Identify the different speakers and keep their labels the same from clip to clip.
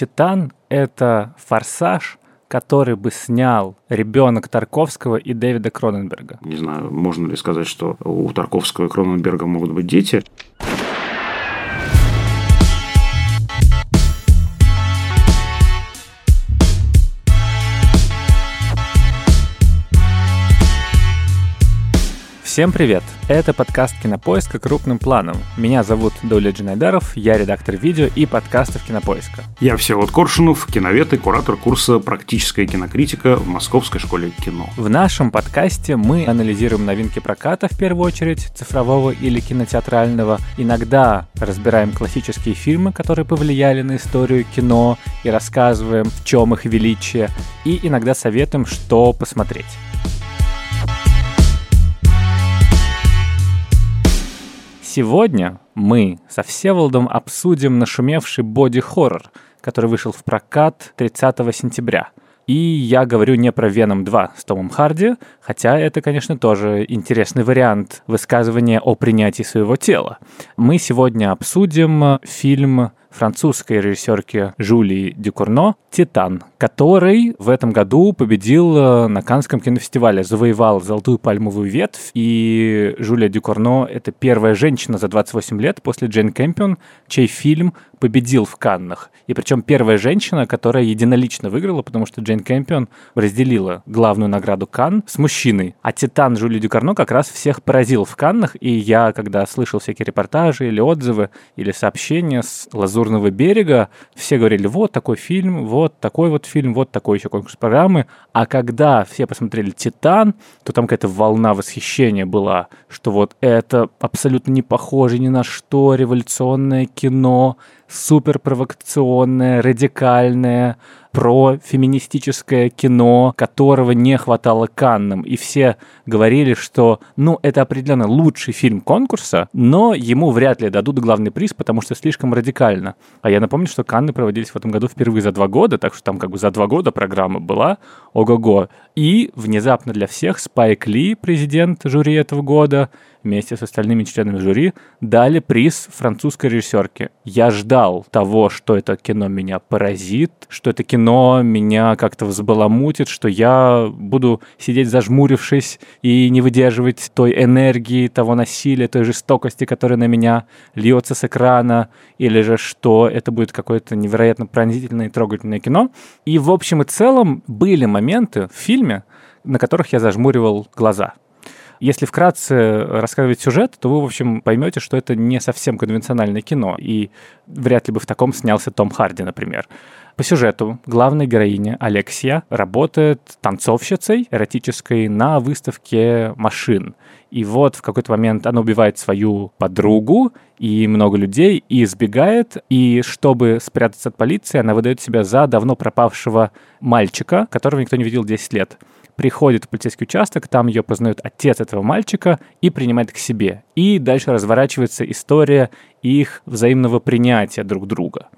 Speaker 1: «Титан» — это форсаж, который бы снял ребенок Тарковского и Дэвида Кроненберга.
Speaker 2: Не знаю, можно ли сказать, что у Тарковского и Кроненберга могут быть дети.
Speaker 1: Всем привет! Это подкаст Кинопоиска крупным планом. Меня зовут Доля Джинайдаров, я редактор видео и подкастов Кинопоиска.
Speaker 2: Я Всеволод Коршунов, киновед и куратор курса «Практическая кинокритика» в Московской школе кино.
Speaker 1: В нашем подкасте мы анализируем новинки проката, в первую очередь, цифрового или кинотеатрального. Иногда разбираем классические фильмы, которые повлияли на историю кино, и рассказываем, в чем их величие, и иногда советуем, что посмотреть. Сегодня мы со Всеволодом обсудим нашумевший боди-хоррор, который вышел в прокат 30 сентября. И я говорю не про Веном 2 с Томом Харди, хотя это, конечно, тоже интересный вариант высказывания о принятии своего тела. Мы сегодня обсудим фильм французской режиссерки Жулии Дюкурно «Титан», который в этом году победил э, на Канском кинофестивале, завоевал «Золотую пальмовую ветвь», и Жулия Дюкурно — это первая женщина за 28 лет после Джейн Кэмпион, чей фильм победил в Каннах. И причем первая женщина, которая единолично выиграла, потому что Джейн Кэмпион разделила главную награду Кан с мужчиной. А Титан Жюли Дюкарно как раз всех поразил в Каннах, и я, когда слышал всякие репортажи или отзывы, или сообщения с Лазурного берега, все говорили, вот такой фильм, вот такой вот фильм, вот такой еще конкурс программы. А когда все посмотрели «Титан», то там какая-то волна восхищения была, что вот это абсолютно не похоже ни на что, революционное кино, супер провокационное, радикальное, про феминистическое кино, которого не хватало Каннам. И все говорили, что, ну, это определенно лучший фильм конкурса, но ему вряд ли дадут главный приз, потому что слишком радикально. А я напомню, что Канны проводились в этом году впервые за два года, так что там как бы за два года программа была. Ого-го. И внезапно для всех Спайк Ли, президент жюри этого года, вместе с остальными членами жюри дали приз французской режиссерке. Я ждал того, что это кино меня поразит, что это кино меня как-то взбаламутит, что я буду сидеть зажмурившись и не выдерживать той энергии, того насилия, той жестокости, которая на меня льется с экрана, или же что это будет какое-то невероятно пронзительное и трогательное кино. И в общем и целом были моменты в фильме, на которых я зажмуривал глаза. Если вкратце рассказывать сюжет, то вы, в общем, поймете, что это не совсем конвенциональное кино, и вряд ли бы в таком снялся Том Харди, например. По сюжету главная героиня Алексия работает танцовщицей эротической на выставке машин. И вот в какой-то момент она убивает свою подругу и много людей, и избегает. И чтобы спрятаться от полиции, она выдает себя за давно пропавшего мальчика, которого никто не видел 10 лет приходит в полицейский участок, там ее познает отец этого мальчика и принимает к себе. И дальше разворачивается история их взаимного принятия друг друга.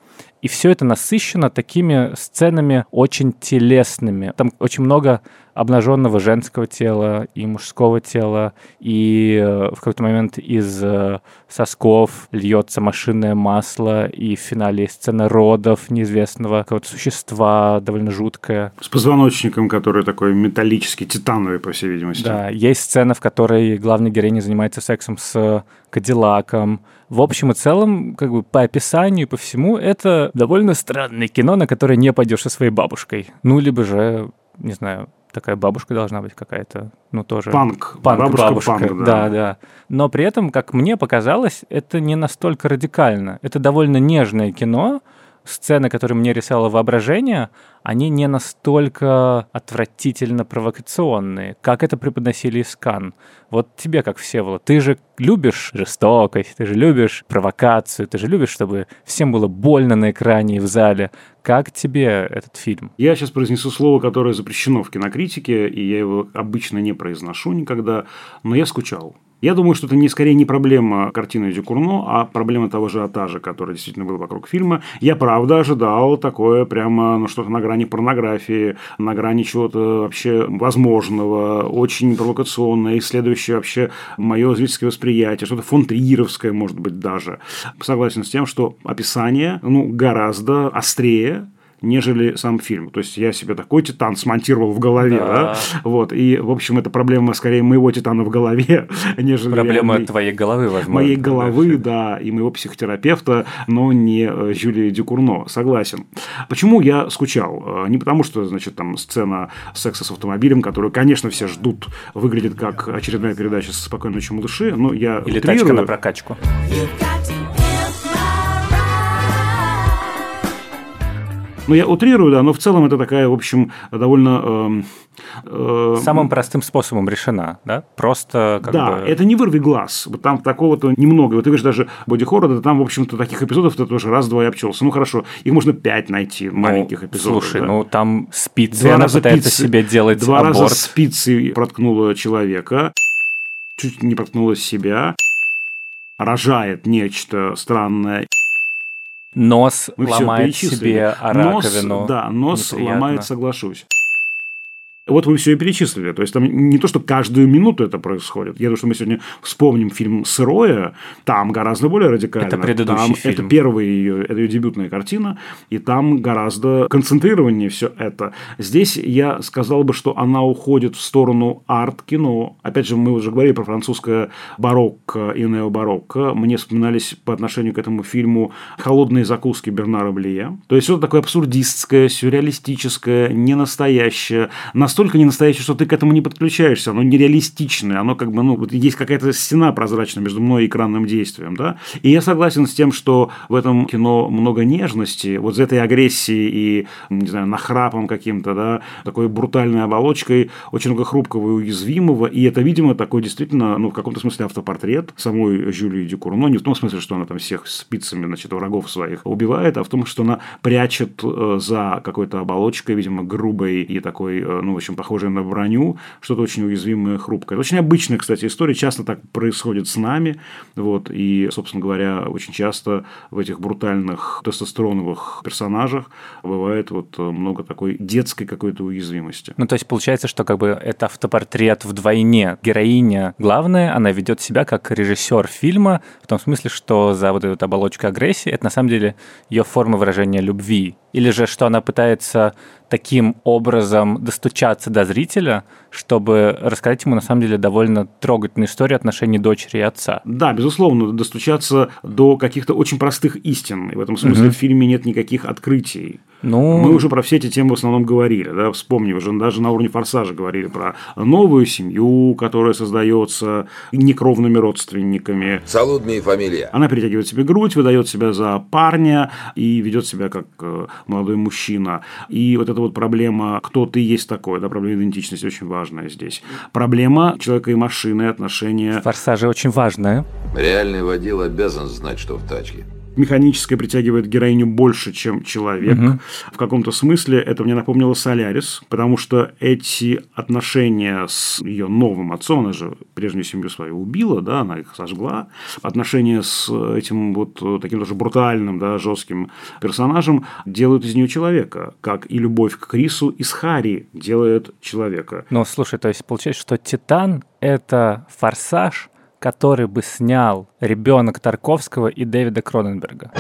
Speaker 1: И все это насыщено такими сценами очень телесными. Там очень много обнаженного женского тела и мужского тела, и э, в какой-то момент из э, сосков льется машинное масло, и в финале сцена родов неизвестного какого-то существа, довольно жуткое.
Speaker 2: С позвоночником, который такой металлический, титановый, по всей видимости.
Speaker 1: Да, есть сцена, в которой главная героиня занимается сексом с Кадиллаком. В общем и целом, как бы по описанию и по всему, это довольно странное кино, на которое не пойдешь со своей бабушкой. Ну, либо же, не знаю, такая бабушка должна быть какая-то, ну тоже...
Speaker 2: Панк.
Speaker 1: Панк бабушка, бабушка. Панк, да. да, да. Но при этом, как мне показалось, это не настолько радикально. Это довольно нежное кино, сцены, которые мне рисовало воображение, они не настолько отвратительно провокационные, как это преподносили из Кан. Вот тебе как Всеволод, ты же любишь жестокость, ты же любишь провокацию, ты же любишь, чтобы всем было больно на экране и в зале. Как тебе этот фильм?
Speaker 2: Я сейчас произнесу слово, которое запрещено в кинокритике, и я его обычно не произношу никогда, но я скучал. Я думаю, что это не скорее не проблема картины Дюкурно, а проблема того же ажиотажа, который действительно был вокруг фильма. Я правда ожидал такое прямо ну, что-то на грани порнографии, на грани чего-то вообще возможного, очень провокационное, исследующее вообще мое зрительское восприятие, что-то фонтриеровское, может быть, даже. Согласен с тем, что описание ну, гораздо острее, нежели сам фильм. То есть я себе такой титан смонтировал в голове, да. да? Вот. И, в общем, это проблема скорее моего титана в голове, нежели
Speaker 1: Проблема реальной... твоей головы, возможно.
Speaker 2: Моей головы, да, и моего психотерапевта, но не э, Жюли Дюкурно. Согласен. Почему я скучал? Э, не потому, что, значит, там сцена секса с автомобилем, которую, конечно, все ждут, выглядит как очередная передача со «Спокойной ночью, малыши», но я
Speaker 1: Или утрирую. тачка на прокачку.
Speaker 2: Ну, я утрирую, да, но в целом это такая, в общем, довольно...
Speaker 1: Э, э, Самым простым способом решена, да? Просто как
Speaker 2: Да,
Speaker 1: бы...
Speaker 2: это не вырви глаз. Вот там такого-то немного. Вот ты говоришь, даже боди хоррор, там, в общем-то, таких эпизодов ты тоже раз-два и обчелся. Ну, хорошо, их можно пять найти, ну, маленьких эпизодов.
Speaker 1: Слушай, да? ну, там спицы, два она пытается пицы, себе делать
Speaker 2: Два
Speaker 1: аборт.
Speaker 2: раза спицы проткнула человека, чуть не проткнула себя, рожает нечто странное.
Speaker 1: Нос Мы ломает себе раковину.
Speaker 2: Нос, да, нос Неприятно. ломает, соглашусь. Вот вы все и перечислили. То есть, там не то, что каждую минуту это происходит. Я думаю, что мы сегодня вспомним фильм «Сырое». Там гораздо более радикально.
Speaker 1: Это предыдущий
Speaker 2: там,
Speaker 1: фильм.
Speaker 2: Это первая ее, это ее дебютная картина. И там гораздо концентрированнее все это. Здесь я сказал бы, что она уходит в сторону арт-кино. Опять же, мы уже говорили про французское барокко и необарокко. Мне вспоминались по отношению к этому фильму «Холодные закуски» Бернара Блия. То есть, что-то такое абсурдистское, сюрреалистическое, ненастоящее, настолько не настоящее, что ты к этому не подключаешься, оно нереалистичное, оно как бы, ну, вот есть какая-то стена прозрачная между мной и экранным действием, да, и я согласен с тем, что в этом кино много нежности, вот за этой агрессии и, не знаю, нахрапом каким-то, да, такой брутальной оболочкой, очень много хрупкого и уязвимого, и это, видимо, такой действительно, ну, в каком-то смысле автопортрет самой Жюлии Дюкурно, не в том смысле, что она там всех спицами, значит, врагов своих убивает, а в том, что она прячет э, за какой-то оболочкой, видимо, грубой и такой, э, ну, общем, похожее на броню, что-то очень уязвимое, хрупкое. Это очень обычная, кстати, история, часто так происходит с нами, вот, и, собственно говоря, очень часто в этих брутальных тестостероновых персонажах бывает вот много такой детской какой-то уязвимости.
Speaker 1: Ну, то есть получается, что как бы это автопортрет вдвойне. Героиня главная, она ведет себя как режиссер фильма, в том смысле, что за вот эту оболочку агрессии это на самом деле ее форма выражения любви. Или же, что она пытается таким образом достучаться до зрителя, чтобы рассказать ему, на самом деле, довольно трогательную историю отношений дочери и отца.
Speaker 2: Да, безусловно, достучаться до каких-то очень простых истин. И в этом смысле угу. в фильме нет никаких открытий. Ну... Мы уже про все эти темы в основном говорили, да, вспомни, уже даже на уровне форсажа говорили про новую семью, которая создается некровными родственниками.
Speaker 3: Салудные фамилия.
Speaker 2: Она перетягивает себе грудь, выдает себя за парня и ведет себя как э, молодой мужчина. И вот эта вот проблема, кто ты есть такой, да, проблема идентичности очень важная здесь. Проблема человека и машины, отношения.
Speaker 1: Форсажи очень важная.
Speaker 3: Реальный водил обязан знать, что в тачке
Speaker 2: механическое притягивает героиню больше, чем человек. Угу. В каком-то смысле это мне напомнило Солярис, потому что эти отношения с ее новым отцом, она же прежнюю семью свою убила, да, она их сожгла, отношения с этим вот таким тоже брутальным, да, жестким персонажем делают из нее человека, как и любовь к Крису из Хари делает человека.
Speaker 1: Ну, слушай, то есть получается, что Титан — это форсаж, который бы снял ребенок Тарковского и Дэвида Кроненберга.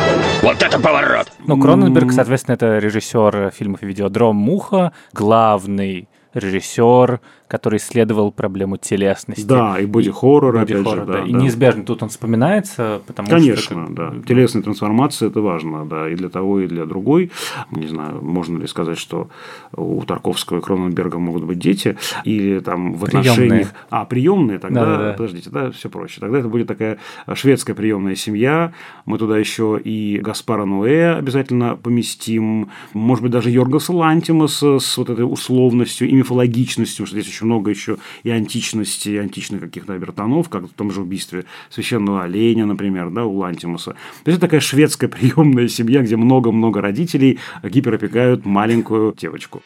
Speaker 3: Вот это поворот!
Speaker 1: Ну, Кроненберг, соответственно, это режиссер фильмов «Видеодром Муха», главный режиссер, который исследовал проблему телесности.
Speaker 2: Да, и боди-хоррор, боди опять же. Да,
Speaker 1: да. И неизбежно тут он вспоминается, потому
Speaker 2: Конечно,
Speaker 1: что...
Speaker 2: да. Телесная трансформация – это важно, да, и для того, и для другой. Не знаю, можно ли сказать, что у Тарковского и Кроненберга могут быть дети, или там в отношениях... Приемные. А, приемные, тогда, да, да, да. подождите, да, все проще. Тогда это будет такая шведская приемная семья, мы туда еще и Гаспара Ноэ обязательно поместим, может быть, даже Йоргаса Лантимаса с вот этой условностью и мифологичностью, что здесь еще очень много еще и античности, и античных каких-то обертонов, как в том же убийстве священного оленя, например, да, у Лантимуса. То есть, это такая шведская приемная семья, где много-много родителей гиперопекают маленькую девочку.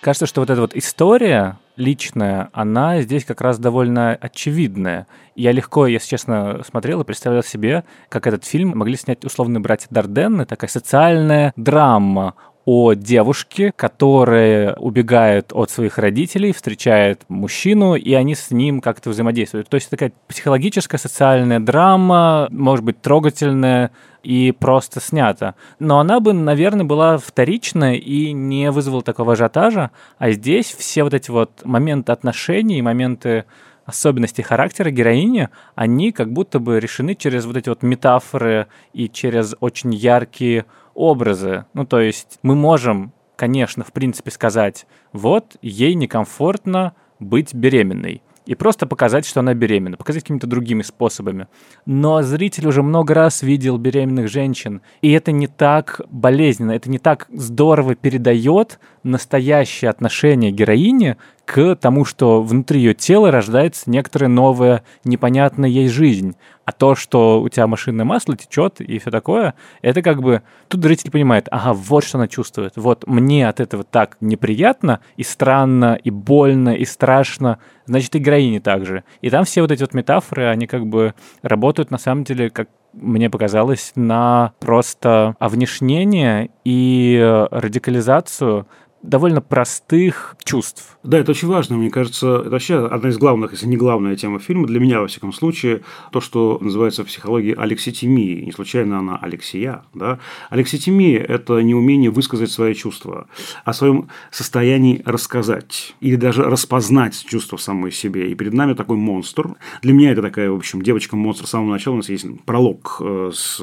Speaker 1: Кажется, что вот эта вот история личная, она здесь как раз довольно очевидная. Я легко, если честно, смотрел и представлял себе, как этот фильм могли снять условные братья Дарденны, такая социальная драма о девушке, которая убегает от своих родителей, встречает мужчину, и они с ним как-то взаимодействуют. То есть такая психологическая социальная драма, может быть, трогательная и просто снята. Но она бы, наверное, была вторичная и не вызвала такого ажиотажа. А здесь все вот эти вот моменты отношений, моменты особенности характера героини, они как будто бы решены через вот эти вот метафоры и через очень яркие образы. Ну, то есть мы можем, конечно, в принципе сказать, вот, ей некомфортно быть беременной и просто показать, что она беременна, показать какими-то другими способами. Но зритель уже много раз видел беременных женщин, и это не так болезненно, это не так здорово передает настоящее отношение героини к тому, что внутри ее тела рождается некоторая новая, непонятная ей жизнь. А то, что у тебя машинное масло течет и все такое, это как бы... Тут зритель понимает, ага, вот что она чувствует. Вот мне от этого так неприятно, и странно, и больно, и страшно. Значит, и героине также. И там все вот эти вот метафоры, они как бы работают на самом деле как мне показалось, на просто овнешнение и радикализацию довольно простых чувств.
Speaker 2: Да, это очень важно. Мне кажется, это вообще одна из главных, если не главная тема фильма, для меня, во всяком случае, то, что называется в психологии алекситимией. Не случайно она Алексия. Да? Алекситимия – это неумение высказать свои чувства, о своем состоянии рассказать или даже распознать чувства в самой себе. И перед нами такой монстр. Для меня это такая, в общем, девочка-монстр с самого начала. У нас есть пролог э, с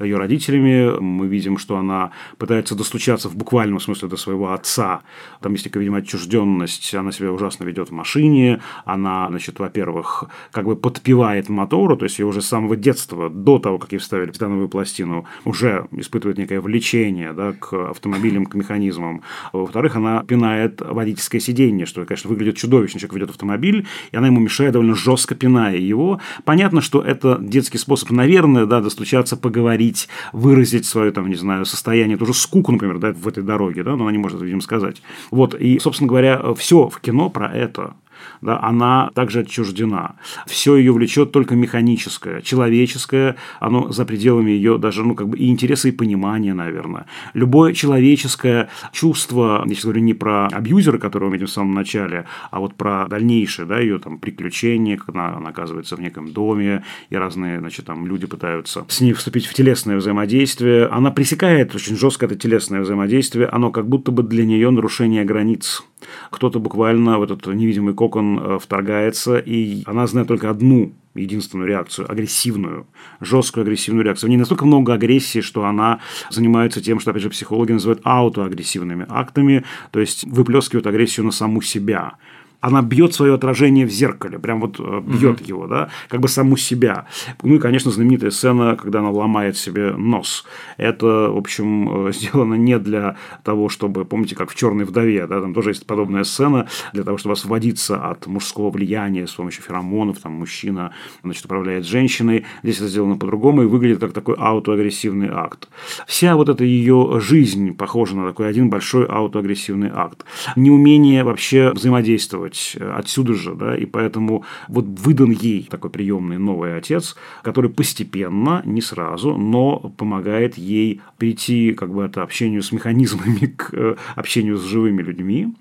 Speaker 2: ее родителями. Мы видим, что она пытается достучаться в буквальном смысле до своего отца отца. Там есть такая, видимо, отчужденность. Она себя ужасно ведет в машине. Она, значит, во-первых, как бы подпевает мотору, то есть ее уже с самого детства, до того, как ей вставили титановую пластину, уже испытывает некое влечение да, к автомобилям, к механизмам. Во-вторых, она пинает водительское сиденье, что, конечно, выглядит чудовищно. Человек ведет автомобиль, и она ему мешает довольно жестко пиная его. Понятно, что это детский способ, наверное, да, достучаться, поговорить, выразить свое, там, не знаю, состояние, тоже скуку, например, да, в этой дороге, да, но она не может, видимо, сказать. Вот, и, собственно говоря, все в кино про это да, она также отчуждена. Все ее влечет только механическое, человеческое, оно за пределами ее даже, ну, как бы и интереса, и понимания, наверное. Любое человеческое чувство, я сейчас говорю не про абьюзера, которого мы видим в самом начале, а вот про дальнейшее, да, ее там приключения, как она, она оказывается в неком доме, и разные, значит, там люди пытаются с ней вступить в телесное взаимодействие. Она пресекает очень жестко это телесное взаимодействие, оно как будто бы для нее нарушение границ. Кто-то буквально в этот невидимый кокон э, вторгается, и она знает только одну единственную реакцию, агрессивную, жесткую агрессивную реакцию. В ней настолько много агрессии, что она занимается тем, что, опять же, психологи называют аутоагрессивными актами, то есть выплескивают агрессию на саму себя она бьет свое отражение в зеркале, прям вот э, бьет угу. его, да, как бы саму себя. Ну и, конечно, знаменитая сцена, когда она ломает себе нос. Это, в общем, э, сделано не для того, чтобы, помните, как в «Черной вдове», да, там тоже есть подобная сцена, для того, чтобы освободиться от мужского влияния с помощью феромонов, там мужчина, значит, управляет женщиной. Здесь это сделано по-другому и выглядит как такой аутоагрессивный акт. Вся вот эта ее жизнь похожа на такой один большой аутоагрессивный акт. Неумение вообще взаимодействовать действовать э, отсюда же, да, и поэтому вот выдан ей такой приемный новый отец, который постепенно, не сразу, но помогает ей перейти как бы от общения с механизмами к э, общению с живыми людьми,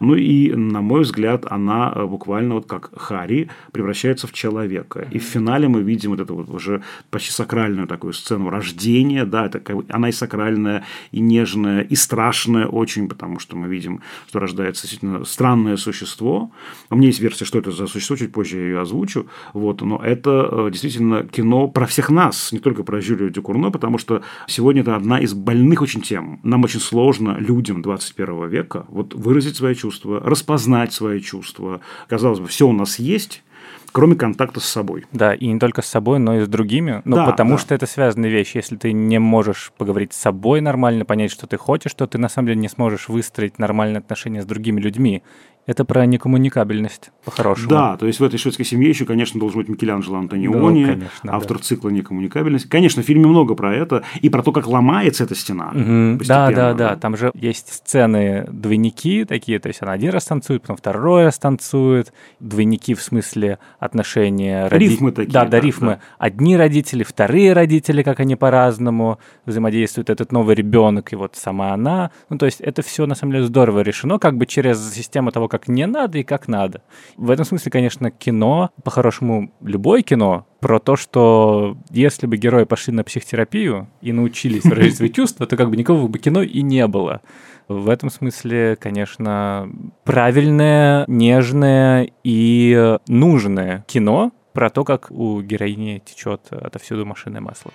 Speaker 2: ну и, на мой взгляд, она э, буквально вот как Хари превращается в человека. И в финале мы видим вот эту вот уже почти сакральную такую сцену рождения, да, это она и сакральная, и нежная, и страшная очень, потому что мы видим, что рождается действительно странное существо. У меня есть версия, что это за существо, чуть позже я ее озвучу, вот, но это э, действительно кино про всех нас, не только про Жюлию Дюкурно, потому что сегодня это одна из больных очень тем. Нам очень сложно, людям 21 века, вот выразить свои чувства, распознать свои чувства. Казалось бы, все у нас есть, кроме контакта с собой.
Speaker 1: Да, и не только с собой, но и с другими. Ну, да, потому да. что это связанные вещи. Если ты не можешь поговорить с собой нормально, понять, что ты хочешь, то ты на самом деле не сможешь выстроить нормальные отношения с другими людьми. Это про некоммуникабельность, по-хорошему.
Speaker 2: Да, то есть в этой шведской семье еще, конечно, должен быть Микеланджело Антониони,
Speaker 1: Да, конечно,
Speaker 2: автор цикла «Некоммуникабельность». Конечно, в фильме много про это, и про то, как ломается эта стена.
Speaker 1: Мгм. Да, да, да. Там же есть сцены двойники такие, то есть она один раз танцует, потом второй раз танцует. Двойники в смысле отношения роди-
Speaker 2: Рифмы такие,
Speaker 1: Да, да,
Speaker 2: да,
Speaker 1: рифмы.
Speaker 2: да.
Speaker 1: Одни родители, вторые родители, как они по-разному взаимодействуют. Этот новый ребенок и вот сама она. Ну, то есть это все на самом деле здорово решено, как бы через систему того, как не надо и как надо. В этом смысле, конечно, кино, по-хорошему, любое кино, про то, что если бы герои пошли на психотерапию и научились выражать свои чувства, то как бы никакого бы кино и не было. В этом смысле, конечно, правильное, нежное и нужное кино про то, как у героини течет отовсюду машинное масло.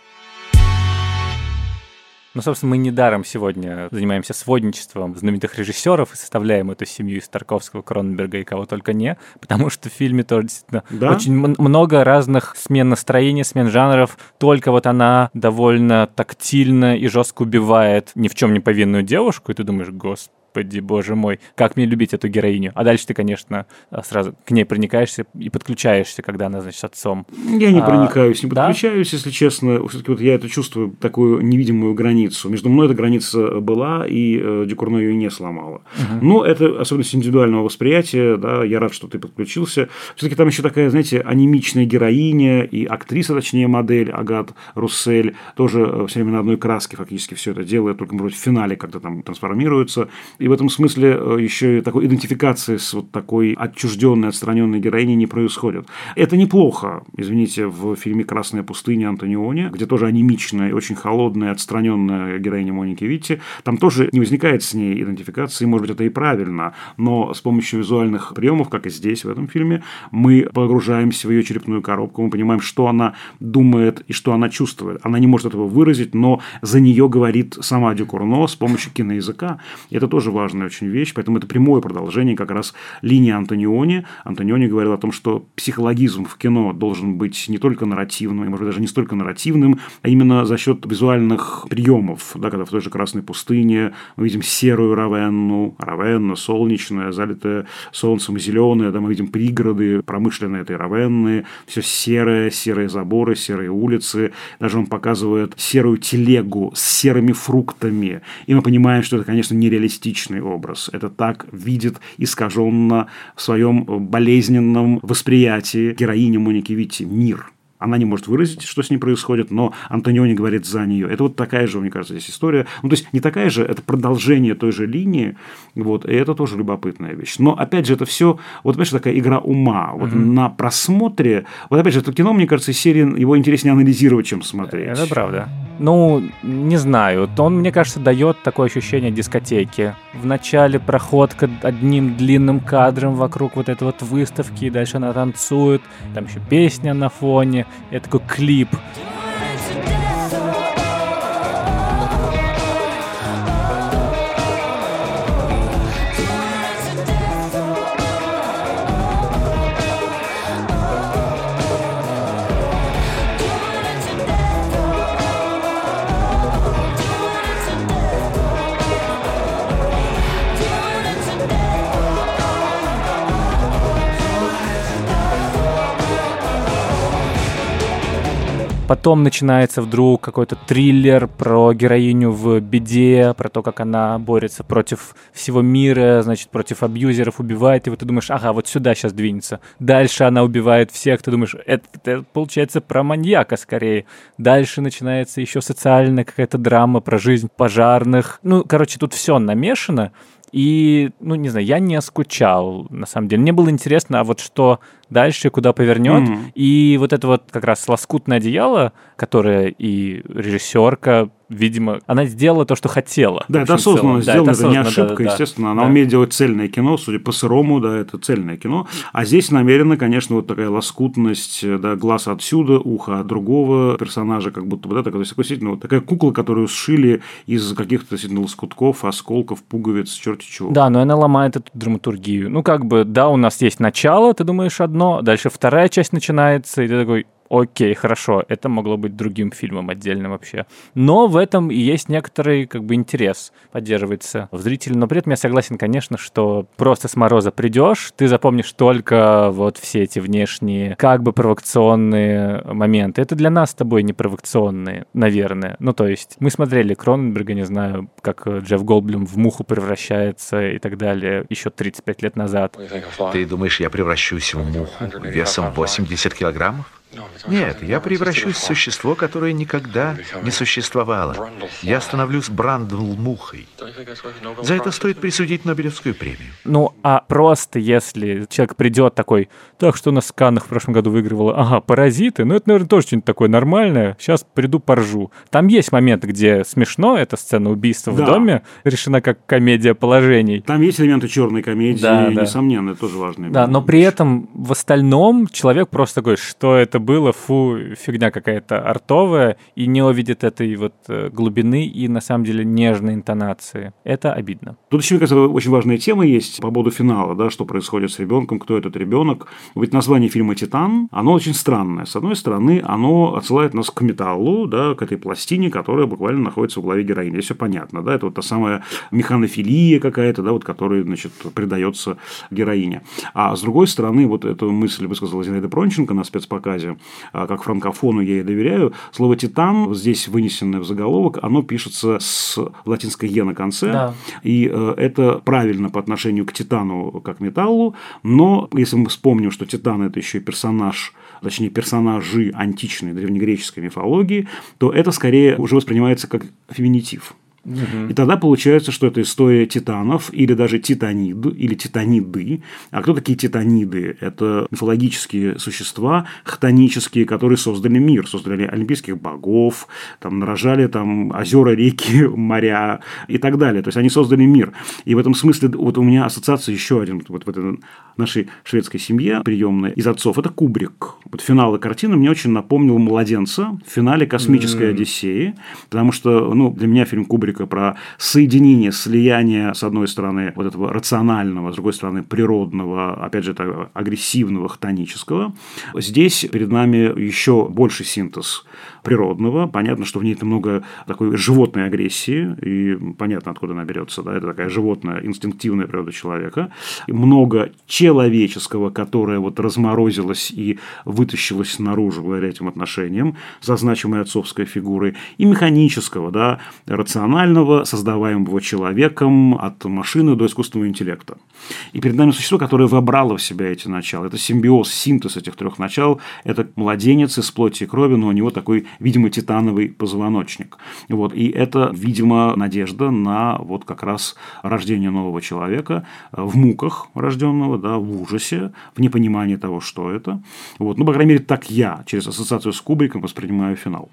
Speaker 1: Ну, собственно, мы недаром сегодня занимаемся сводничеством знаменитых режиссеров и составляем эту семью из Тарковского, Кроненберга и кого только не, потому что в фильме тоже действительно
Speaker 2: Да?
Speaker 1: очень много разных смен настроения, смен жанров. Только вот она довольно тактильно и жестко убивает ни в чем не повинную девушку, и ты думаешь, господи, боже мой, как мне любить эту героиню. А дальше ты, конечно, сразу к ней проникаешься и подключаешься, когда она, значит, отцом.
Speaker 2: Я не
Speaker 1: А,
Speaker 2: проникаюсь, не
Speaker 1: да?
Speaker 2: подключаюсь, если честно. Все-таки вот я это чувствую, такую невидимую границу. Между мной эта граница была, и э, Дюкурно ее не сломала. Но это особенность индивидуального восприятия, да, я рад, что ты подключился. Все-таки там еще такая, знаете, анемичная героиня и актриса, точнее, модель Агат Руссель, тоже все время на одной краске фактически все это делает, только, может быть, в финале как-то там трансформируется. И в этом смысле э, еще и такой идентификации с вот такой отчужденной, отстраненной героиней не происходит. Это неплохо, извините, в фильме «Красная пустыня» Антониони, где тоже анемичная и очень холодная, отстраненная героиня Моники Витти, там тоже не возникает с ней идентификации, может быть, это и правильно, но с помощью визуальных приемов, как и здесь, в этом фильме, мы погружаемся в ее черепную коробку, мы понимаем, что она думает и что она чувствует. Она не может этого выразить, но за нее говорит сама Дюкурно с помощью киноязыка. Это тоже важная очень вещь, поэтому это прямое продолжение как раз линии Антониони. Антониони говорил о том, что психологизм в кино должен быть не только нарративным, и, может быть, даже не столько нарративным, а именно за счет визуальных приемов. Да, когда в той же «Красной пустыне» мы видим серую Равенну, Равенна солнечная, залитая солнцем зеленая, да, мы видим пригороды промышленные этой Равенны, все серое, серые заборы, серые улицы. Даже он показывает серую телегу с серыми фруктами. И мы понимаем, что это, конечно, нереалистичный образ. Это так видит искаженно в своем болезненном восприятии героиня Моники Витти мир. Она не может выразить, что с ней происходит, но Антониони говорит за нее. Это вот такая же, мне кажется, здесь история. Ну, то есть, не такая же, это продолжение той же линии. Вот, и это тоже любопытная вещь. Но, опять же, это все, вот, понимаешь, такая игра ума. Вот на просмотре, вот, опять же, это кино, мне кажется, из серии его интереснее анализировать, чем смотреть.
Speaker 1: Это правда. Ну, не знаю. Он, мне кажется, дает такое ощущение дискотеки. Вначале проходка одним длинным кадром вокруг вот этой вот выставки, и дальше она танцует, там еще песня на фоне, это такой клип. Потом начинается вдруг какой-то триллер про героиню в беде, про то, как она борется против всего мира, значит, против абьюзеров, убивает его. Ты думаешь, ага, вот сюда сейчас двинется. Дальше она убивает всех. Ты думаешь, это, это получается про маньяка скорее. Дальше начинается еще социальная какая-то драма про жизнь пожарных. Ну, короче, тут все намешано. И, ну, не знаю, я не скучал, на самом деле. Мне было интересно, а вот что дальше, куда повернет.
Speaker 2: Мгм.
Speaker 1: И вот это вот как раз лоскутное одеяло, которое и режиссерка, видимо, она сделала то, что хотела.
Speaker 2: Да, это осознанно
Speaker 1: целом. Да,
Speaker 2: сделано,
Speaker 1: это
Speaker 2: это, не ошибка,
Speaker 1: да, да,
Speaker 2: естественно. Она
Speaker 1: да.
Speaker 2: умеет делать цельное кино, судя по сырому, да, это цельное кино. А здесь намеренно, конечно, вот такая лоскутность, да, глаз отсюда, ухо от другого персонажа, как будто бы, да, такая, действительно, вот такая кукла, которую сшили из каких-то действительно лоскутков, осколков, пуговиц, черти чего.
Speaker 1: Да, но она ломает эту драматургию. Ну, как бы, да, у нас есть начало, ты думаешь одно, дальше вторая часть начинается, и ты такой, окей, хорошо, это могло быть другим фильмом отдельно вообще. Но в этом и есть некоторый как бы интерес поддерживается в зрителе. Но при этом я согласен, конечно, что просто с мороза придешь, ты запомнишь только вот все эти внешние как бы провокационные моменты. Это для нас с тобой не провокационные, наверное. Ну, то есть мы смотрели Кроненберга, не знаю, как Джефф Голдблюм в муху превращается и так далее еще 35 лет назад.
Speaker 4: Ты думаешь, я превращусь в муху весом 80 килограммов? Нет, я превращусь в существо, которое никогда не существовало. Я становлюсь Брандл-мухой. За это стоит присудить Нобелевскую премию.
Speaker 1: Ну, а просто если человек придет такой, так что на сканах в прошлом году выигрывала, ага, паразиты, ну это, наверное, тоже что-нибудь такое нормальное, сейчас приду поржу. Там есть момент, где смешно, эта сцена убийства да. в доме решена как комедия положений.
Speaker 2: Там есть элементы черной комедии, да, да. несомненно, это тоже важно.
Speaker 1: Да, но при этом в остальном человек просто такой, что это было, фу, фигня какая-то артовая, и не увидит этой вот э, глубины и, на самом деле, нежной интонации. Это обидно.
Speaker 2: Тут еще, мне кажется, очень важная тема есть по поводу финала, да, что происходит с ребенком, кто этот ребенок. Ведь название фильма «Титан», оно очень странное. С одной стороны, оно отсылает нас к металлу, да, к этой пластине, которая буквально находится в голове героини. Здесь все понятно, да, это вот та самая механофилия какая-то, да, вот, которая, значит, придается героине. А с другой стороны, вот эту мысль высказала Зинаида Пронченко на спецпоказе, а, как франкофону я ей доверяю. Слово «титан», здесь вынесенное в заголовок, оно пишется с латинской «е» на конце. Да. И э, это правильно по отношению к титану как металлу. Но если мы вспомним, что титан – это еще и персонаж точнее персонажи античной древнегреческой мифологии, то это скорее уже воспринимается как феминитив. И тогда получается, что это история титанов или даже титанид, или титаниды. А кто такие титаниды? Это мифологические существа, хтонические, которые создали мир, создали олимпийских богов, там, нарожали там, озера, реки, моря и так далее. То есть, они создали мир. И в этом смысле вот у меня ассоциация еще один вот в этой нашей шведской семье приемной из отцов. Это Кубрик. Вот финал картины мне очень напомнил «Младенца» в финале «Космической mm. Одиссеи», потому что ну, для меня фильм Кубрик Кубрика про соединение, слияние, с одной стороны, вот этого рационального, с другой стороны, природного, опять же, это агрессивного, хтонического. Здесь перед нами еще больше синтез природного. Понятно, что в ней много такой животной агрессии, и понятно, откуда она берется. Да? Это такая животная, инстинктивная природа человека. И много человеческого, которое вот разморозилось и вытащилось наружу благодаря этим отношениям за значимой отцовской фигурой, и механического, да, рационального, создаваемого человеком от машины до искусственного интеллекта. И перед нами существо, которое вобрало в себя эти начала. Это симбиоз, синтез этих трех начал. Это младенец из плоти и крови, но у него такой видимо, титановый позвоночник. Вот. И это, видимо, надежда на вот как раз рождение нового человека в муках рожденного, да, в ужасе, в непонимании того, что это. Вот. Ну, по крайней мере, так я через ассоциацию с Кубриком воспринимаю финал.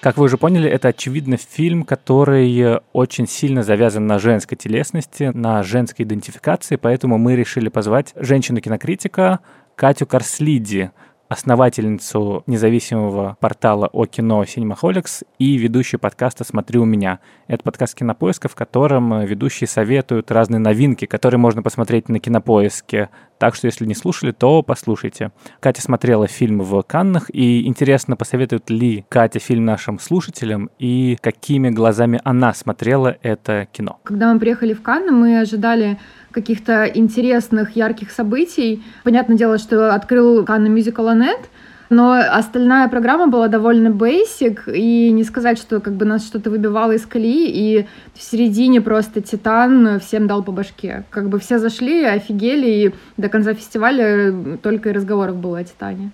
Speaker 1: Как вы уже поняли, это, очевидно, фильм, который очень сильно завязан на женской телесности, на женской идентификации, поэтому мы решили позвать женщину-кинокритика Катю Карслиди, основательницу независимого портала о кино Cinemaholics и ведущую подкаста «Смотри у меня». Это подкаст Кинопоиска, в котором ведущие советуют разные новинки, которые можно посмотреть на Кинопоиске. Так что, если не слушали, то послушайте. Катя смотрела фильм в Каннах, и интересно, посоветует ли Катя фильм нашим слушателям и какими глазами она смотрела это кино.
Speaker 5: Когда мы приехали в Канны, мы ожидали каких-то интересных, ярких событий. Понятное дело, что открыл Канна Musical Net, но остальная программа была довольно basic, и не сказать, что как бы нас что-то выбивало из колеи, и в середине просто Титан всем дал по башке. Как бы все зашли, офигели, и до конца фестиваля только и разговоров было о Титане.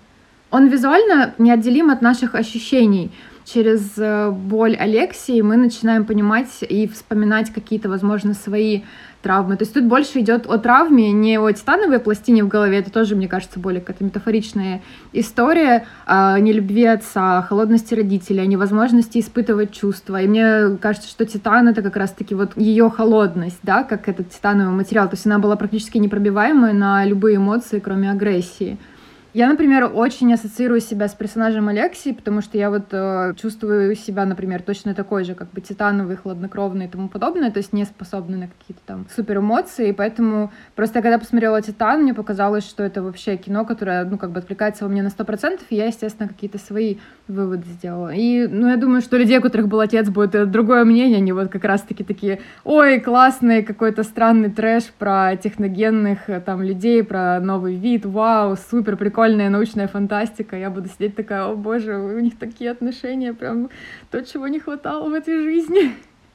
Speaker 5: Он визуально неотделим от наших ощущений. Через э, боль Алексии мы начинаем понимать и вспоминать какие-то, возможно, свои травмы. То есть тут больше идет о травме, не о титановой пластине в голове, это тоже, мне кажется, более какая-то метафоричная история о нелюбви отца, о холодности родителей, о невозможности испытывать чувства. И мне кажется, что титан — это как раз-таки вот ее холодность, да, как этот титановый материал. То есть она была практически непробиваемая на любые эмоции, кроме агрессии. Я, например, очень ассоциирую себя с персонажем Алексии, потому что я вот э, чувствую себя, например, точно такой же, как бы титановый, хладнокровный и тому подобное, то есть не способный на какие-то там супер эмоции, и поэтому просто когда посмотрела «Титан», мне показалось, что это вообще кино, которое, ну, как бы откликается во мне на 100%, и я, естественно, какие-то свои выводы сделала. И, ну, я думаю, что людей, у которых был отец, будет другое мнение, они вот как раз-таки такие, ой, классный какой-то странный трэш про техногенных э, там людей, про новый вид, вау, супер прикольная научная фантастика. Я буду сидеть такая, о боже, у них такие отношения, прям то, чего не хватало в этой жизни.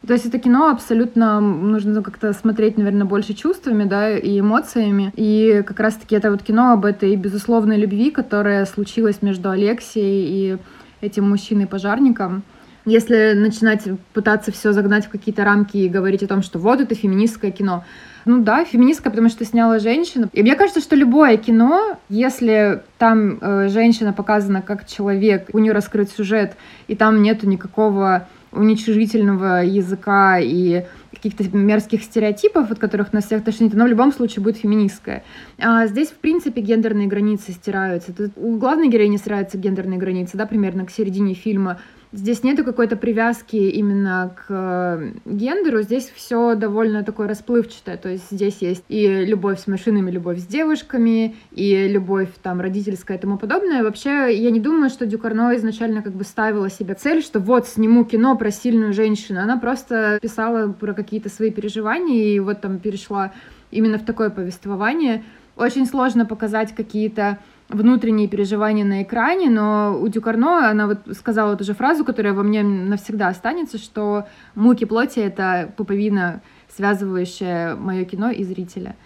Speaker 5: То есть это кино абсолютно нужно как-то смотреть, наверное, больше чувствами, да, и эмоциями. И как раз-таки это вот кино об этой безусловной любви, которая случилась между Алексией и этим мужчиной-пожарником. Если начинать пытаться все загнать в какие-то рамки и говорить о том, что вот это феминистское кино, ну да, феминистское, потому что сняла женщина. И мне кажется, что любое кино, если там э, женщина показана как человек, у нее раскрыт сюжет, и там нету никакого уничижительного языка и каких-то мерзких стереотипов, от которых нас всех тошнит, оно в любом случае будет феминистское. А здесь, в принципе, гендерные границы стираются. Тут у главной героини стираются гендерные границы, да, примерно к середине фильма. Здесь нету какой-то привязки именно к э, гендеру, здесь все довольно такое расплывчатое, то есть здесь есть и любовь с машинами, любовь с девушками, и любовь там родительская и тому подобное. Вообще, я не думаю, что Дюкарно изначально как бы ставила себе цель, что вот сниму кино про сильную женщину. Она просто писала про какие-то свои переживания и вот там перешла именно в такое повествование. Очень сложно показать какие-то внутренние переживания на экране, но у Дюкарно она вот сказала ту же фразу, которая во мне навсегда останется, что муки плоти — это пуповина, связывающая мое кино и зрителя.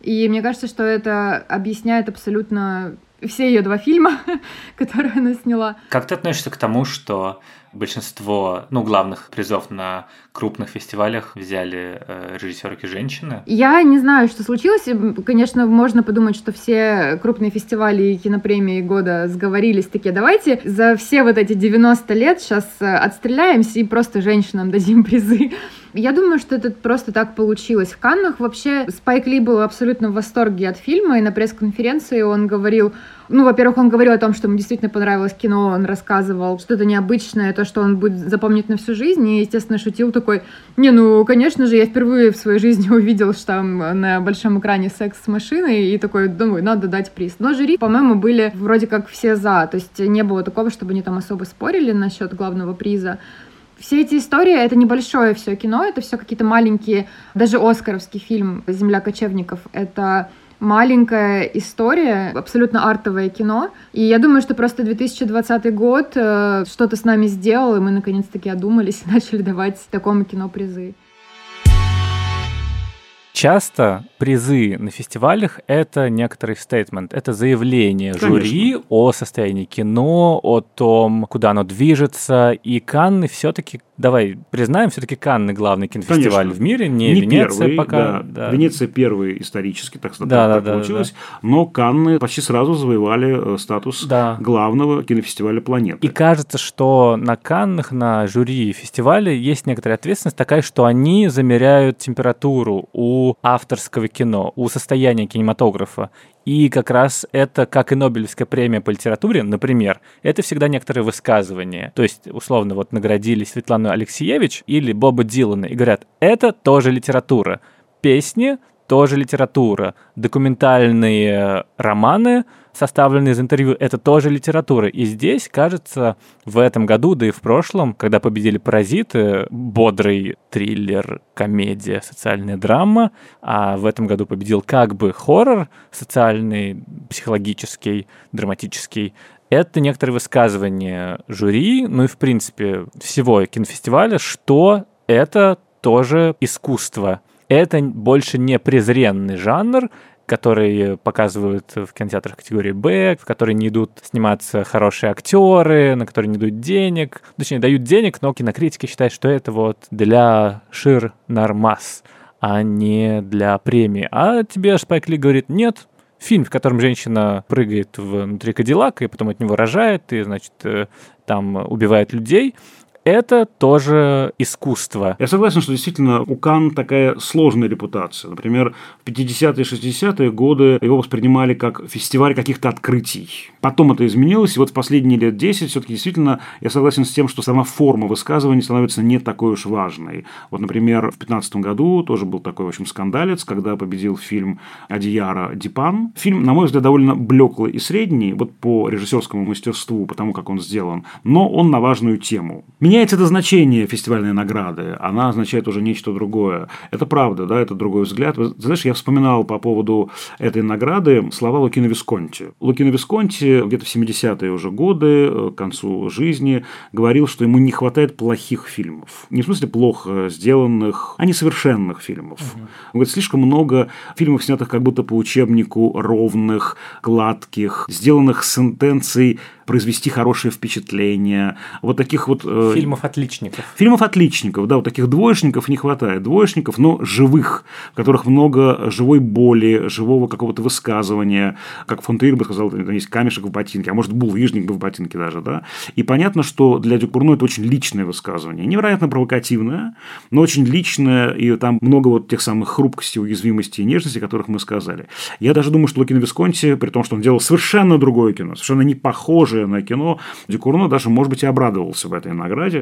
Speaker 5: И мне кажется, что это объясняет абсолютно все ее два фильма, которые она сняла.
Speaker 1: Как ты относишься к тому, что большинство, ну, главных призов на крупных фестивалях взяли э, режиссерки женщины?
Speaker 5: Я не знаю, что случилось. Конечно, можно подумать, что все крупные фестивали и кинопремии года сговорились такие, давайте за все вот эти 90 лет сейчас э, отстреляемся и просто женщинам дадим призы. Я думаю, что это просто так получилось. В Каннах вообще Спайк Ли был абсолютно в восторге от фильма, и на пресс-конференции он говорил, ну, во-первых, он говорил о том, что ему действительно понравилось кино, он рассказывал что-то необычное, то, что он будет запомнить на всю жизнь, и, естественно, шутил такой, не, ну, конечно же, я впервые в своей жизни увидел, что там на большом экране секс с машиной, и такой, думаю, надо дать приз. Но жюри, по-моему, были вроде как все за, то есть не было такого, чтобы они там особо спорили насчет главного приза. Все эти истории — это небольшое все кино, это все какие-то маленькие, даже оскаровский фильм «Земля кочевников» — это маленькая история, абсолютно артовое кино. И я думаю, что просто 2020 год э, что-то с нами сделал, и мы наконец-таки одумались и начали давать такому кино призы.
Speaker 1: Часто призы на фестивалях — это некоторый стейтмент, это заявление Конечно. жюри о состоянии кино, о том, куда оно движется, и Канны все таки давай признаем, все-таки Канны главный кинофестиваль Конечно. в мире, не, не Венеция первый, пока.
Speaker 2: Да. Да. Венеция первый исторически, так, да, так, да, так да, получилось. Да. Но Канны почти сразу завоевали э, статус да. главного кинофестиваля планеты.
Speaker 1: И кажется, что на Каннах, на жюри фестиваля есть некоторая ответственность такая, что они замеряют температуру у авторского кино, у состояния кинематографа. И как раз это, как и Нобелевская премия по литературе, например, это всегда некоторые высказывания. То есть, условно, вот наградили Светлану Алексеевич или Боба Дилана и говорят, это тоже литература. Песни тоже литература. Документальные романы, составленные из интервью, это тоже литература. И здесь, кажется, в этом году, да и в прошлом, когда победили «Паразиты», бодрый триллер, комедия, социальная драма, а в этом году победил как бы хоррор, социальный, психологический, драматический, это некоторые высказывания жюри, ну и, в принципе, всего кинофестиваля, что это тоже искусство это больше не презренный жанр, который показывают в кинотеатрах категории Б, в который не идут сниматься хорошие актеры, на которые не идут денег. Точнее, дают денег, но кинокритики считают, что это вот для шир нормас, а не для премии. А тебе Спайк Ли говорит, нет, фильм, в котором женщина прыгает внутри Кадиллака и потом от него рожает, и, значит, э, там убивает людей, это тоже искусство.
Speaker 2: Я согласен, что действительно у Кан такая сложная репутация. Например, в 50-е и 60-е годы его воспринимали как фестиваль каких-то открытий. Потом это изменилось, и вот в последние лет 10 все-таки действительно я согласен с тем, что сама форма высказывания становится не такой уж важной. Вот, например, в 15 году тоже был такой, в общем, скандалец, когда победил фильм Адияра Дипан. Фильм, на мой взгляд, довольно блеклый и средний, вот по режиссерскому мастерству, потому как он сделан, но он на важную тему. Меняется это значение фестивальной награды, она означает уже нечто другое. Это правда, да, это другой взгляд. Знаешь, я вспоминал по поводу этой награды слова Лукино Висконти. Лукино Висконти где-то в 70-е уже годы, э, к концу жизни, говорил, что ему не хватает плохих фильмов. Не в смысле плохо сделанных, а несовершенных фильмов. Угу. Он говорит, слишком много фильмов, снятых как будто по учебнику, ровных, гладких, сделанных с интенцией произвести хорошее впечатление. Вот таких вот...
Speaker 1: Э, фильмов отличников.
Speaker 2: Фильмов отличников, да, вот таких двоечников не хватает. Двоечников, но живых, в которых много живой боли, живого какого-то высказывания. Как фон Триер бы сказал, там есть камешек в ботинке, а может, булыжник бы в ботинке даже, да. И понятно, что для Дюкурно это очень личное высказывание. Невероятно провокативное, но очень личное, и там много вот тех самых хрупкостей, уязвимости и нежности, о которых мы сказали. Я даже думаю, что Лукино Висконти, при том, что он делал совершенно другое кино, совершенно не похоже похожее на кино, Дюкурно даже, может быть, и обрадовался в этой награде,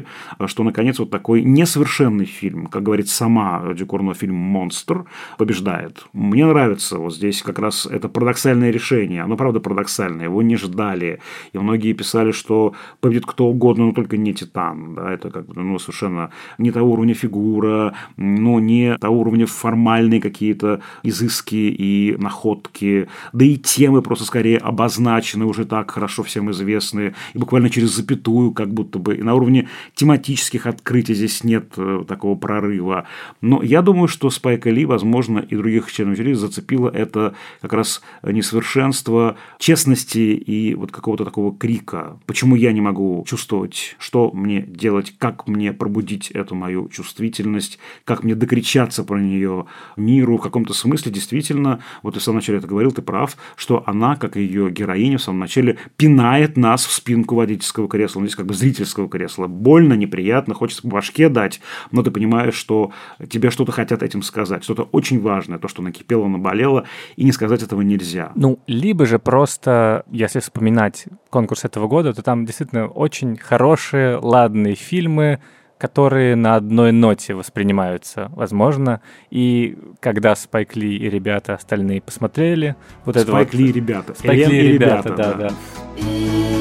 Speaker 2: что, наконец, вот такой несовершенный фильм, как говорит сама Дюкурно, фильм «Монстр», побеждает. Мне нравится вот здесь как раз это парадоксальное решение. Оно, правда, парадоксальное. Его не ждали. И многие писали, что победит кто угодно, но только не Титан. Да, это как бы ну, совершенно не того уровня фигура, но не того уровня формальные какие-то изыски и находки. Да и темы просто скорее обозначены уже так хорошо всем известны известные, и буквально через запятую, как будто бы. И на уровне тематических открытий здесь нет э, такого прорыва. Но я думаю, что Спайка Ли, возможно, и других членов жюри зацепило это как раз несовершенство честности и вот какого-то такого крика. Почему я не могу чувствовать, что мне делать, как мне пробудить эту мою чувствительность, как мне докричаться про нее миру. В каком-то смысле действительно, вот ты в самом начале это говорил, ты прав, что она, как и ее героиня в самом начале, пинает нас в спинку водительского кресла, ну, здесь как бы зрительского кресла. Больно, неприятно, хочется по башке дать, но ты понимаешь, что тебе что-то хотят этим сказать, что-то очень важное, то, что накипело, наболело, и не сказать этого нельзя.
Speaker 1: Ну, либо же просто, если вспоминать конкурс этого года, то там действительно очень хорошие, ладные фильмы, которые на одной ноте воспринимаются, возможно. И когда Спайк Ли и ребята остальные посмотрели, вот
Speaker 2: Спайк
Speaker 1: это
Speaker 2: вот... Ли и ребята.
Speaker 1: Спайк Ли и ребята, ребята, да, да. да.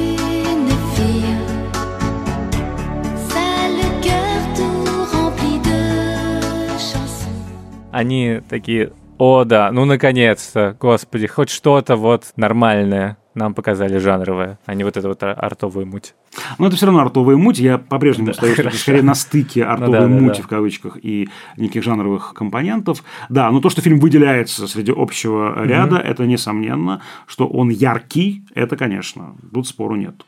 Speaker 1: Они такие, о да, ну наконец-то, господи, хоть что-то вот нормальное нам показали жанровое, а не вот это вот артовую муть.
Speaker 2: Но это все равно артовая муть. Я по-прежнему да, стою, что это скорее на стыке ну артовой ну, да, мути да, да. в кавычках и неких жанровых компонентов. Да, но то, что фильм выделяется среди общего ряда, угу. это несомненно, что он яркий, это, конечно, тут спору нет.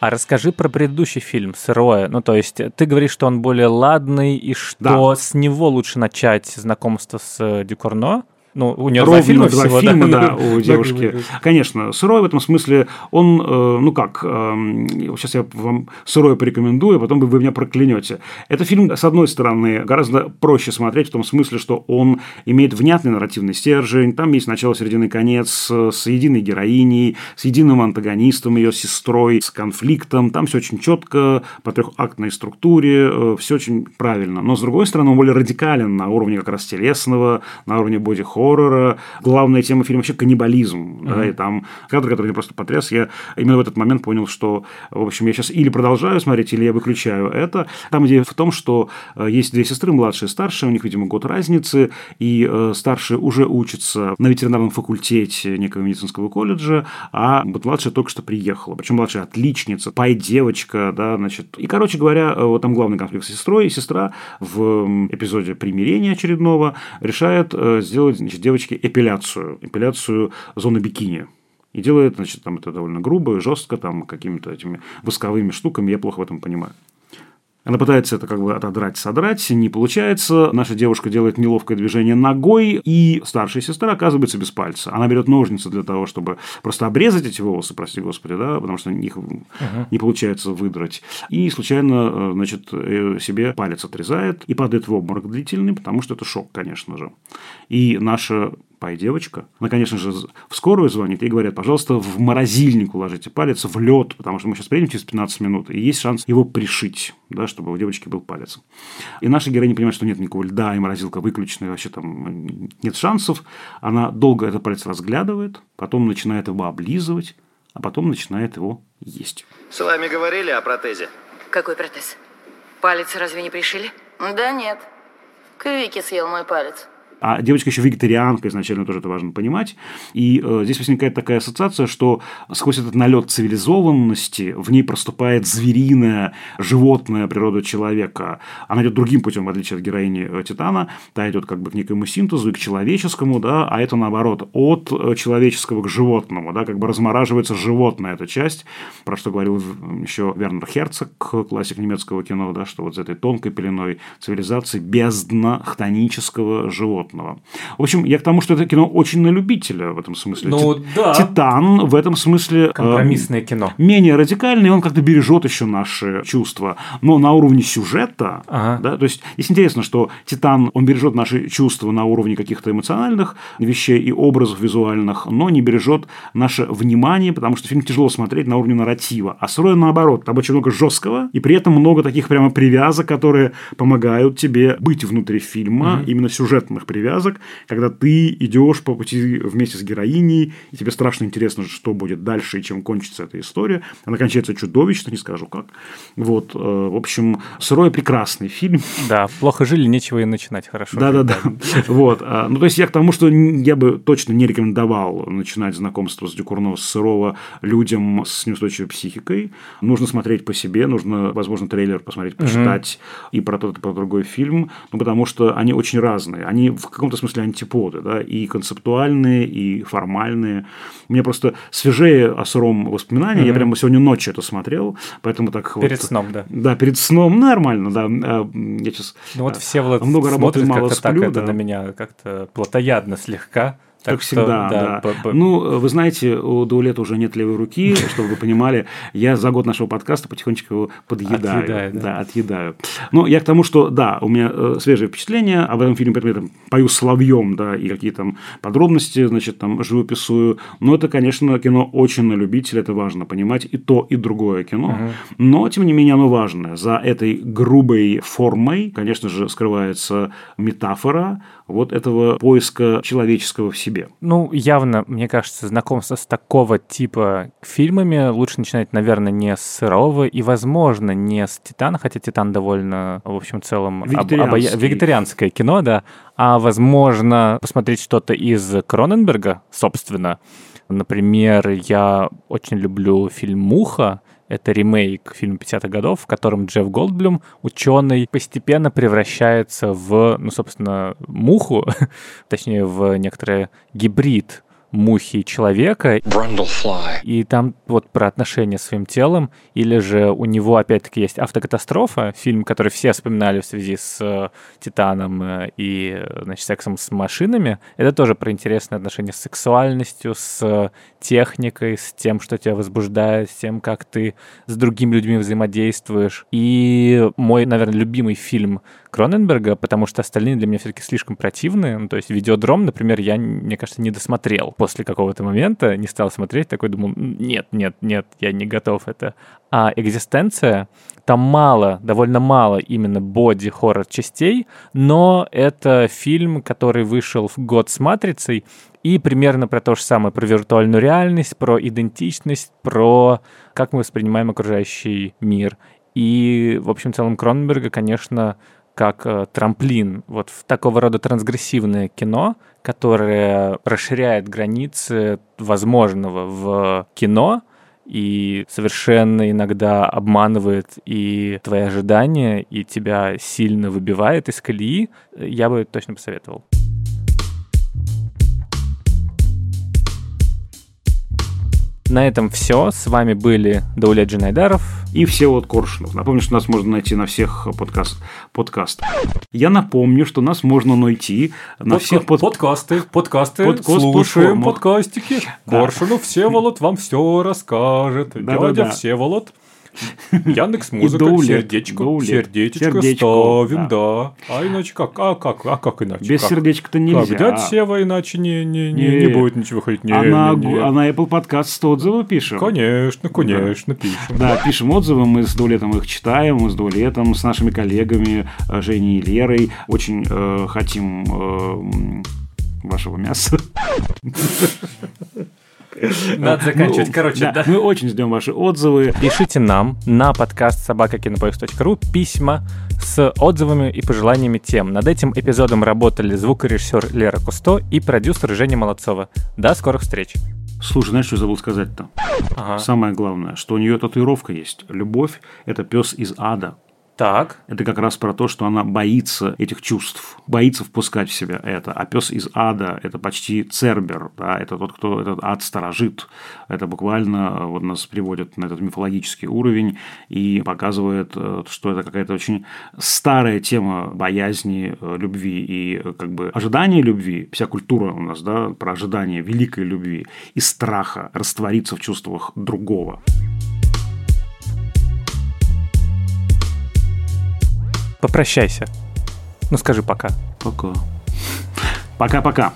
Speaker 1: А расскажи про предыдущий фильм «Сырое». Ну, то есть, ты говоришь, что он более ладный, и что да. с него лучше начать знакомство с Дюкорно. Ну, у нее
Speaker 2: Ровно
Speaker 1: два фильма
Speaker 2: два
Speaker 1: всего,
Speaker 2: фильма, да, да у девушки. Конечно, «Сырой» в этом смысле, он, э, ну как, сейчас я вам «Сырой» порекомендую, а потом вы меня проклянете. Это фильм, с одной стороны, гораздо проще смотреть в том смысле, что он имеет внятный нарративный стержень, там есть начало, середина и конец с единой героиней, с единым антагонистом, ее сестрой, с конфликтом, там все очень четко, по трехактной структуре, э, все очень правильно. Но, с другой стороны, он более радикален на уровне как раз телесного, на уровне боди-хоррора, хоррора. Главная тема фильма вообще каннибализм. Mm-hmm. Да, и там кадр, который меня просто потряс. Я именно в этот момент понял, что, в общем, я сейчас или продолжаю смотреть, или я выключаю это. Там идея в том, что э, есть две сестры, младшая и старшая, у них, видимо, год разницы, и э, старшая уже учится на ветеринарном факультете некого медицинского колледжа, а вот младшая только что приехала. Причем младшая отличница, пай-девочка, да, значит. И, короче говоря, э, вот там главный конфликт с сестрой, и сестра в эпизоде примирения очередного решает сделать значит, девочке эпиляцию, эпиляцию зоны бикини. И делает, значит, там это довольно грубо и жестко, там какими-то этими восковыми штуками, я плохо в этом понимаю. Она пытается это как бы отодрать, содрать, не получается. Наша девушка делает неловкое движение ногой, и старшая сестра оказывается без пальца. Она берет ножницы для того, чтобы просто обрезать эти волосы, прости господи, да, потому что их uh не получается выдрать. И случайно, э, значит, э, себе палец отрезает и падает в обморок длительный, потому что это шок, конечно же. И наша пай девочка. Она, конечно же, в скорую звонит и говорят, пожалуйста, в морозильник уложите палец, в лед, потому что мы сейчас приедем через 15 минут, и есть шанс его пришить, да, чтобы у девочки был палец. И наша героиня понимает, что нет никакого льда, и морозилка выключена, и вообще там нет шансов. Она долго этот палец разглядывает, потом начинает его облизывать, а потом начинает его есть.
Speaker 6: С вами говорили о протезе?
Speaker 7: Какой протез? Палец разве не пришили?
Speaker 8: Да нет. Квики съел мой палец.
Speaker 2: А девочка еще вегетарианка изначально тоже это важно понимать. И э, здесь возникает такая ассоциация, что сквозь этот налет цивилизованности в ней проступает звериная, животная природа человека. Она идет другим путем, в отличие от героини э, Титана. Та идет как бы к некому синтезу и к человеческому, да, а это наоборот, от э, человеческого к животному, да, как бы размораживается животная эта часть, про что говорил еще Вернер Херцог, классик немецкого кино, да, что вот за этой тонкой пеленой цивилизации бездна хтонического животного животного. В общем, я к тому, что это кино очень на любителя в этом смысле.
Speaker 1: Ну,
Speaker 2: Ти-
Speaker 1: да.
Speaker 2: Титан в этом смысле... э,
Speaker 1: Компромиссное кино.
Speaker 2: Менее радикальный, он как-то бережет еще наши чувства. Но на уровне сюжета,
Speaker 1: Ага.
Speaker 2: да, то есть здесь интересно, что Титан, он бережет наши чувства на уровне каких-то эмоциональных вещей и образов визуальных, но не бережет наше внимание, потому что фильм тяжело смотреть на уровне нарратива. А Сроя наоборот, там очень много жесткого, и при этом много таких прямо привязок, которые помогают тебе быть внутри фильма, именно сюжетных привязок, когда ты идешь по пути вместе с героиней, и тебе страшно интересно, что будет дальше и чем кончится эта история. Она кончается чудовищно, не скажу как. Вот, э, в общем, Сырой прекрасный фильм.
Speaker 1: Да, плохо жили, нечего и начинать хорошо.
Speaker 2: Да, да, да. Вот. а, Ну, то есть я к тому, что я бы точно не рекомендовал начинать знакомство с Дюкурно, с Сырого людям с неустойчивой психикой. Нужно смотреть по себе, нужно, возможно, трейлер посмотреть, почитать и про тот, и про другой фильм, ну, потому что они очень разные. Они в каком-то смысле антиподы, да, и концептуальные, и формальные. Меня просто свежее о Сыром воспоминания. Я прямо сегодня ночью это смотрел, поэтому так вот-
Speaker 1: Перед сном, да.
Speaker 2: Да, перед сном нормально, да. А, Я сейчас
Speaker 1: Ну вот все вот
Speaker 2: много
Speaker 1: смотрят
Speaker 2: мало
Speaker 1: как-то так
Speaker 2: сплю,
Speaker 1: это
Speaker 2: да.
Speaker 1: на меня как-то плотоядно слегка. Так
Speaker 2: Как
Speaker 1: что,
Speaker 2: всегда, да.
Speaker 1: б-
Speaker 2: Ну, вы знаете, у Даулета уже нет левой руки, чтобы вы понимали. Я за год нашего подкаста потихонечку его подъедаю.
Speaker 1: Отъедаю, да.
Speaker 2: да. отъедаю. Ну, я к тому, что, да, у меня э, свежие впечатления об этом фильме, я там пою соловьем, да, и какие там подробности, значит, там живописую. Но это, конечно, кино очень на любителя, это важно понимать. И то, и другое кино. Но, тем не менее, оно важное. За этой грубой формой, конечно же, скрывается метафора вот этого поиска человеческого в себе.
Speaker 1: Ну, явно, мне кажется, знакомство с такого типа фильмами лучше начинать, наверное, не с «Сырого» и, возможно, не с «Титана», хотя «Титан» довольно, в общем, целом... об- обая- Вегетарианское кино, да. А, возможно, посмотреть что-то из Кроненберга, собственно. Например, я очень люблю фильм «Муха», это ремейк фильма 50-х годов, в котором Джефф Голдблюм, ученый, постепенно превращается в, ну, собственно, муху, точнее, в некоторый гибрид мухи и человека. И там вот про отношения с своим телом, или же у него опять-таки есть автокатастрофа, фильм, который все вспоминали в связи с э, Титаном э, и, э, значит, сексом с машинами. Это тоже про интересные отношения с сексуальностью, с техникой, с тем, что тебя возбуждает, с тем, как ты с другими людьми взаимодействуешь. И мой, наверное, любимый фильм Кроненберга, потому что остальные для меня все-таки слишком противные. Ну, то есть «Видеодром», например, я, мне кажется, не досмотрел после какого-то момента, не стал смотреть, такой думал, нет, нет, нет, я не готов это. А «Экзистенция», там мало, довольно мало именно боди-хоррор частей, но это фильм, который вышел в год с «Матрицей», и примерно про то же самое, про виртуальную реальность, про идентичность, про как мы воспринимаем окружающий мир. И, в общем, в целом Кроненберга, конечно, как э, трамплин вот в такого рода трансгрессивное кино, которое расширяет границы возможного в кино и совершенно иногда обманывает и твои ожидания, и тебя сильно выбивает из колеи, я бы точно посоветовал. На этом все. С вами были Даулет Джинайдаров.
Speaker 2: И все вот Коршунов. Напомню, что нас можно найти на всех подкаст, подкастах. Я напомню, что нас можно найти на
Speaker 1: Подка-
Speaker 2: всех под...
Speaker 1: подкасты, подкасты,
Speaker 2: Подкаст-
Speaker 1: слушаем подкастики.
Speaker 2: Да.
Speaker 1: Коршунов Всеволод вам все расскажет.
Speaker 2: Да-да-да.
Speaker 1: Дядя Всеволод. Яндекс Музыка, сердечко, сердечко,
Speaker 2: Сердечко,
Speaker 1: ставим,
Speaker 2: да.
Speaker 1: да. А иначе как? А как? А как иначе?
Speaker 2: Без
Speaker 1: Как?
Speaker 2: сердечка-то
Speaker 1: Как?
Speaker 2: нельзя.
Speaker 1: Дядя Сева иначе не, не, не, не
Speaker 2: Не.
Speaker 1: будет ничего выходить. Не,
Speaker 2: а, на,
Speaker 1: не, не.
Speaker 2: а на Apple Podcast отзывы пишем.
Speaker 1: Конечно, конечно, пишем.
Speaker 2: Да, пишем отзывы, мы с Дуалетом их читаем, мы с Дуалетом, с нашими коллегами э, Женей и Лерой. Очень э, хотим э, вашего мяса.
Speaker 1: Надо заканчивать.
Speaker 2: Мы-
Speaker 1: Короче,
Speaker 2: да. Мы очень ждем ваши отзывы.
Speaker 1: Пишите нам на подкаст собакакинопоиск.ру письма с отзывами и пожеланиями тем. Над этим эпизодом работали звукорежиссер Лера Кусто и продюсер Женя Молодцова. До скорых встреч.
Speaker 2: Слушай, знаешь, что я забыл сказать-то?
Speaker 1: Ага.
Speaker 2: Самое главное, что у нее татуировка есть. Любовь – это пес из ада.
Speaker 1: Так.
Speaker 2: Это как раз про то, что она боится этих чувств, боится впускать в себя это. А пес из ада – это почти цербер, да, это тот, кто этот ад сторожит. Это буквально э, вот нас приводит на этот мифологический уровень и показывает, э, что это какая-то очень старая тема боязни э, любви и как бы ожидания любви. Вся культура у нас, да, про ожидание великой любви и страха раствориться в чувствах другого.
Speaker 1: Попрощайся. Ну скажи пока.
Speaker 2: Пока. Пока-пока.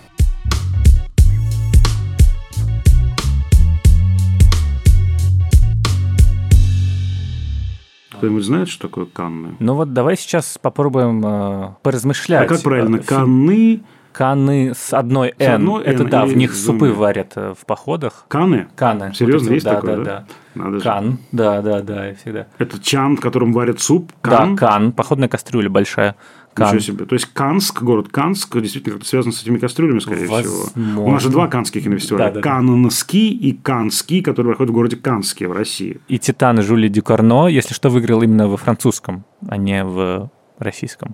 Speaker 2: Кто-нибудь знает, что такое канны?
Speaker 1: Ну вот давай сейчас попробуем э, поразмышлять.
Speaker 2: А как правильно?
Speaker 1: Э,
Speaker 2: Канны,
Speaker 1: Каны с одной «н».
Speaker 2: одной
Speaker 1: Это
Speaker 2: «н»
Speaker 1: да, в них
Speaker 2: с
Speaker 1: супы варят э, в походах.
Speaker 2: каны?
Speaker 1: Каны.
Speaker 2: Серьезно,
Speaker 1: Вот
Speaker 2: есть
Speaker 1: вот,
Speaker 2: такое,
Speaker 1: да?
Speaker 2: да?
Speaker 1: Да,
Speaker 2: Надо же.
Speaker 1: Кан. Да, да, да, я всегда.
Speaker 2: Это чан, в котором варят суп? Кан?
Speaker 1: Да, кан. Походная кастрюля большая. Кан.
Speaker 2: Ничего себе. То есть Канск, город Канск, действительно как-то связан с этими кастрюлями, скорее всего.
Speaker 1: Возможно.
Speaker 2: У нас же два канских кинофестиваля.
Speaker 1: Да-да-да.
Speaker 2: Каннский и Канский, который проходит в городе Канске в России.
Speaker 1: И Титан Жюли Дюкурно, если что, выиграл именно во французском, а не в российском.